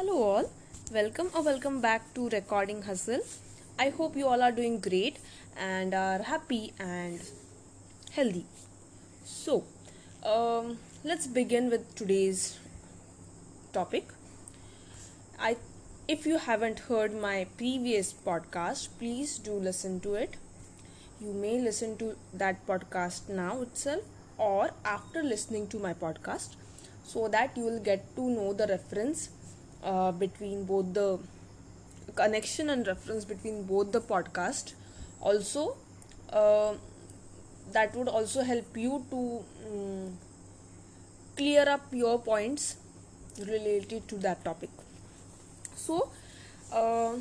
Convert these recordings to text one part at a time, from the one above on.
Hello, all. Welcome or welcome back to Recording Hustle. I hope you all are doing great and are happy and healthy. So, um, let's begin with today's topic. I, if you haven't heard my previous podcast, please do listen to it. You may listen to that podcast now itself or after listening to my podcast so that you will get to know the reference uh, between both the connection and reference between both the podcast. Also uh, that would also help you to um, clear up your points related to that topic. So uh,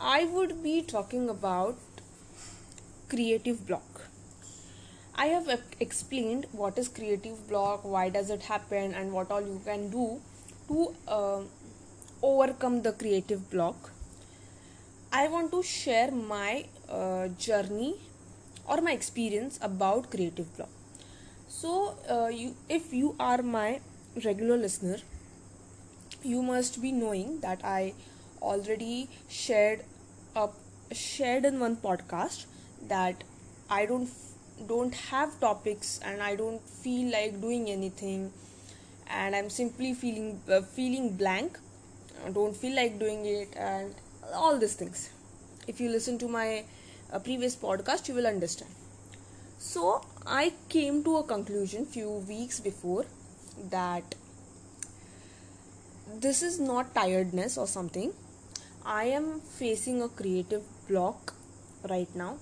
i would be talking about creative block. I have explained what is creative block why does it happen and what all you can do to uh, overcome the creative block i want to share my uh, journey or my experience about creative block. So uh, you if you are my regular listener you must be knowing that i already shared up shared in one podcast that i don't don't have topics and i don't feel like doing anything and i'm simply feeling uh, feeling blank. I don't feel like doing it and all these things. If you listen to my uh, previous podcast you will understand. So i came to a conclusion few weeks before that this is not tiredness or something. I am facing a creative block right now.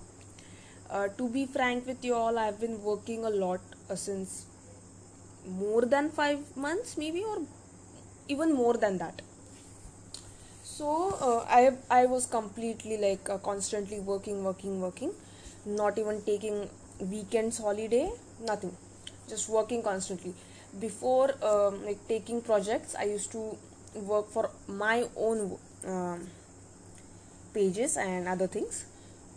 Uh, to be frank with you all i've been working a lot uh, since more than 5 months maybe or even more than that. So uh, i i was completely like uh, constantly working working working not even taking weekends holiday nothing just working constantly. Before um, like taking projects i used to work for my own um, pages and other things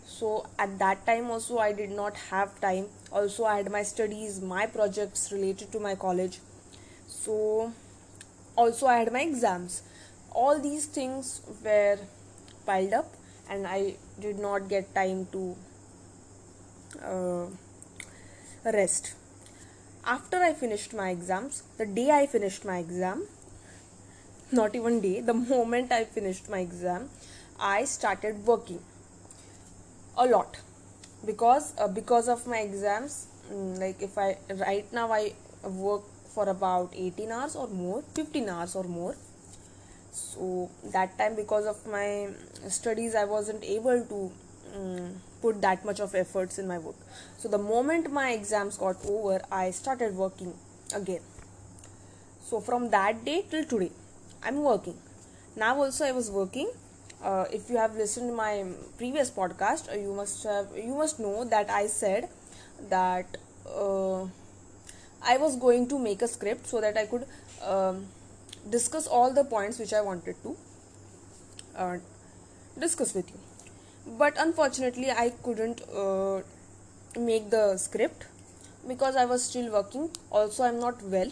so at that time also i did not have time. Also i had my studies my projects related to my college. So also i had my exams. All these things were piled up and i did not get time to uh, rest. After i finished my exams the day i finished my exam not even day the moment i finished my exam i started working a lot. Because uh, because of my exams mm, like if i right now i work for about 18 hours or more 15 hours or more. So that time because of my studies i wasn't able to um, put that much of efforts in my work. So the moment my exams got over i started working again. So from that day till today i'm working. Now also i was working uh, if you have listened to my previous podcast uh, you must have you must know that i said that uh, i was going to make a script so that i could um, discuss all the points which i wanted to uh, discuss with you. But unfortunately i couldn't uh, make the script because i was still working. Also i'm not well.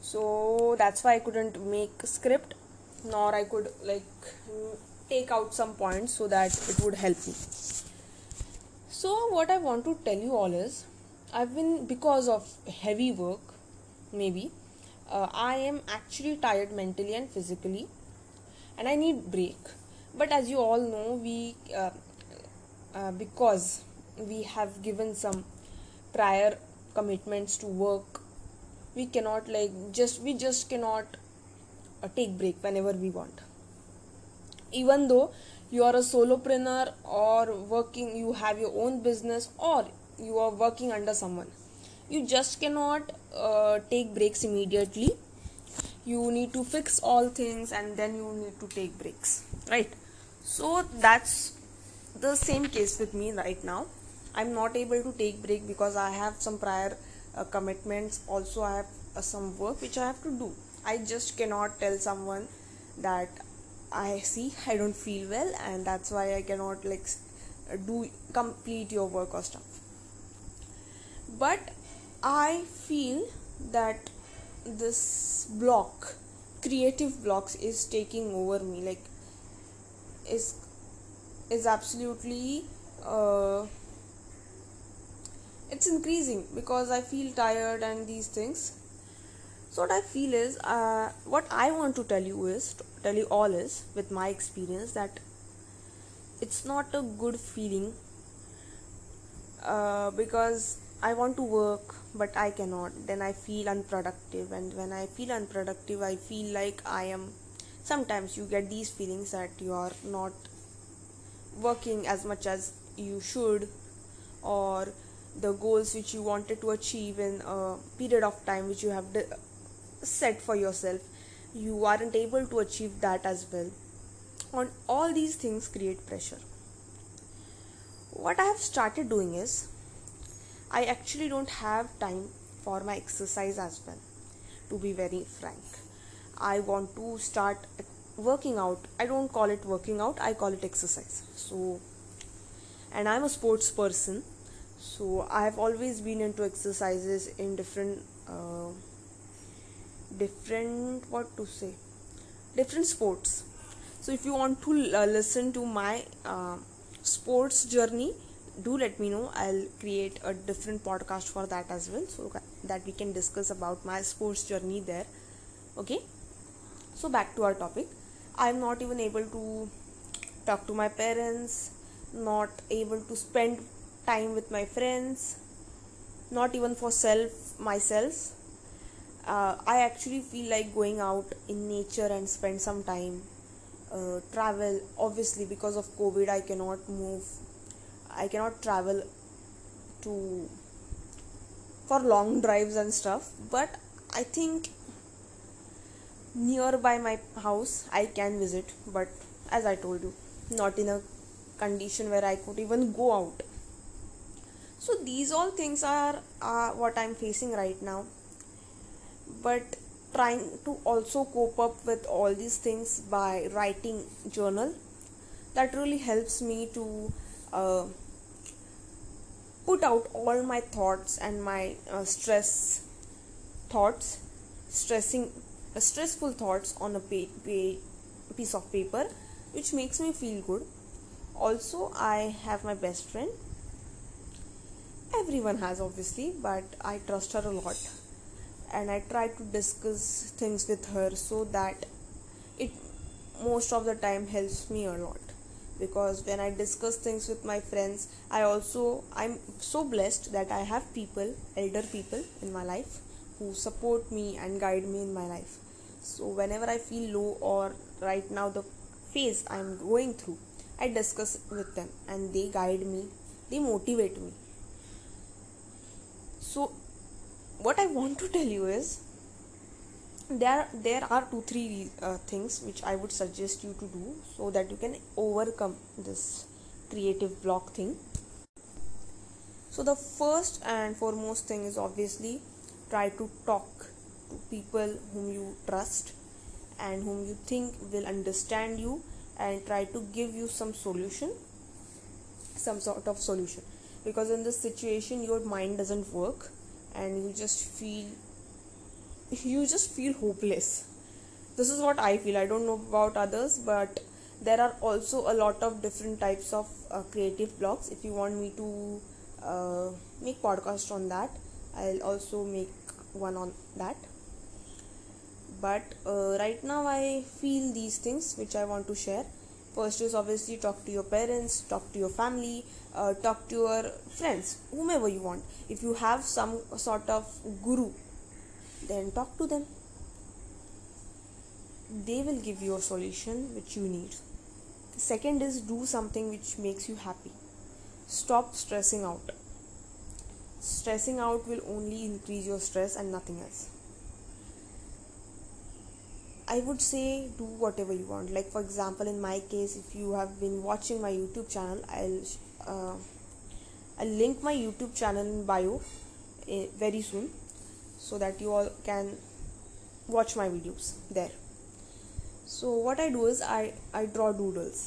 So that's why i couldn't make script nor i could like take out some points so that it would help me. So what i want to tell you all is i've been because of heavy work maybe uh, i am actually tired mentally and physically and i need break. But as you all know we uh, uh, because we have given some prior commitments to work we cannot like just we just cannot uh, take break whenever we want even though you are a solopreneur or working you have your own business or you are working under someone you just cannot uh, take breaks immediately. You need to fix all things and then you need to take breaks right? So that's the same case with me right now. I'm not able to take break because i have some prior uh, commitments. Also i have uh, some work which i have to do. I just cannot tell someone that i see. I don't feel well and that's why i cannot like do complete your work or stuff. But i feel that this block creative blocks is taking over me like is is absolutely uh, it's increasing because i feel tired and these things. So what i feel is uh, what i want to tell you is tell you all is with my experience that it's not a good feeling uh, because I want to work but I cannot. Then I feel unproductive, and when I feel unproductive, I feel like I am. Sometimes you get these feelings that you are not working as much as you should, or the goals which you wanted to achieve in a period of time which you have set for yourself, you aren't able to achieve that as well. On all these things create pressure. What I have started doing is I actually don't have time for my exercise as well, to be very frank. I want to start working out. I don't call it working out, I call it exercise. So, and I'm a sports person, so I have always been into exercises in different, uh, different, what to say, different sports. So, if you want to uh, listen to my uh, sports journey, do let me know. I'll create a different podcast for that as well so that we can discuss about my sports journey there. Okay? So back to our topic. I'm not even able to talk to my parents not able to spend time with my friends not even for self myself uh, i actually feel like going out in nature and spend some time uh, travel. Obviously because of covid i cannot move I cannot travel to for long drives and stuff. But I think nearby my house I can visit. But as I told you not in a condition where I could even go out. So these all things are uh, what I'm facing right now but trying to also cope up with all these things by writing journal that really helps me to uh, put out all my thoughts and my uh, stress thoughts stressing uh, stressful thoughts on a pa- pa- piece of paper which makes me feel good. Also i have my best friend. Everyone has obviously but i trust her a lot and i try to discuss things with her so that it most of the time helps me a lot because when I discuss things with my friends, I also I'm so blessed that I have people, elder people in my life who support me and guide me in my life. So whenever I feel low or right now the phase I'm going through, I discuss with them and they guide me, they motivate me. So what I want to tell you is there there are two three uh, things which i would suggest you to do so that you can overcome this creative block thing. So the first and foremost thing is obviously try to talk to people whom you trust and whom you think will understand you and try to give you some solution some sort of solution. Because in this situation your mind doesn't work and you just feel you just feel hopeless. This is what i feel. I don't know about others but there are also a lot of different types of uh, creative blocks. If you want me to uh, make podcast on that i'll also make one on that. But uh, right now i feel these things which i want to share first is obviously talk to your parents talk to your family uh, talk to your friends whomever you want. If you have some sort of guru then talk to them. They will give you a solution which you need. Second is do something which makes you happy. Stop stressing out. Stressing out will only increase your stress and nothing else i would say do whatever you want. Like for example in my case if you have been watching my youtube channel i'll uh, i'll link my youtube channel in bio uh, very soon so that you all can watch my videos there. So what i do is i i draw doodles.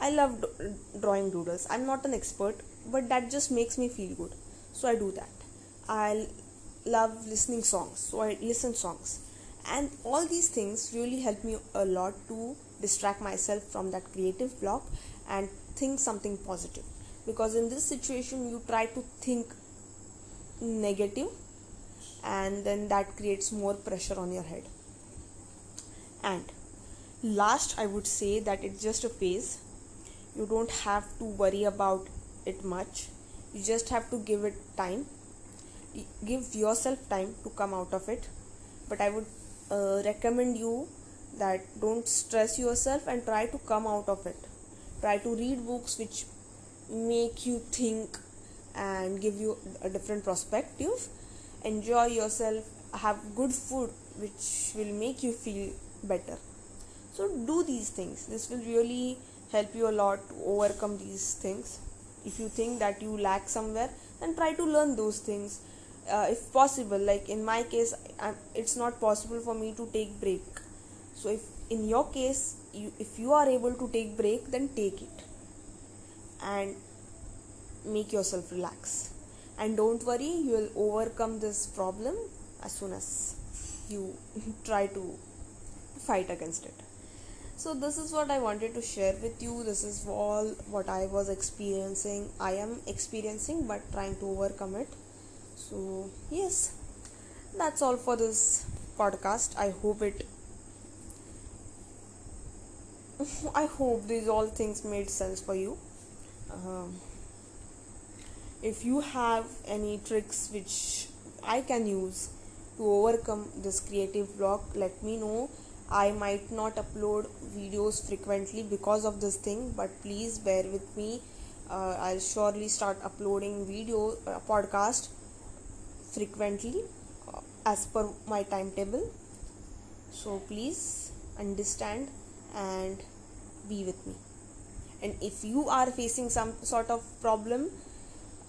I love do- drawing doodles. I'm not an expert but that just makes me feel good. So i do that. I love listening songs. So i listen songs and all these things really help me a lot to distract myself from that creative block and think something positive. Because in this situation you try to think negative and then that creates more pressure on your head. And last i would say that it's just a phase. You don't have to worry about it much. You just have to give it time. Give yourself time to come out of it. But i would uh, recommend you that don't stress yourself and try to come out of it. Try to read books which make you think and give you a different perspective. Enjoy yourself. Have good food which will make you feel better. So do these things. This will really help you a lot to overcome these things. If you think that you lack somewhere then try to learn those things uh, if possible like in my case I'm, it's not possible for me to take break. So if in your case you, if you are able to take break then take it. And make yourself relax. And don't worry you will overcome this problem as soon as you try to fight against it. So this is what i wanted to share with you. This is all what i was experiencing. I am experiencing but trying to overcome it so yes that's all for this podcast. I hope it i hope these all things made sense for you. Um, if you have any tricks which i can use to overcome this creative block let me know. I might not upload videos frequently because of this thing but please bear with me. Uh, i'll surely start uploading video uh, podcast frequently uh, as per my timetable. So please understand and be with me. And if you are facing some sort of problem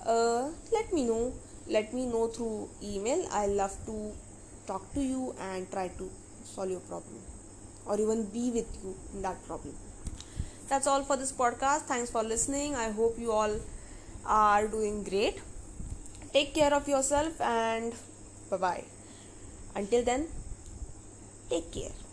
uh, let me know. Let me know through email. I love to talk to you and try to solve your problem or even be with you in that problem. That's all for this podcast. Thanks for listening. I hope you all are doing great take care of yourself and bye bye until then take care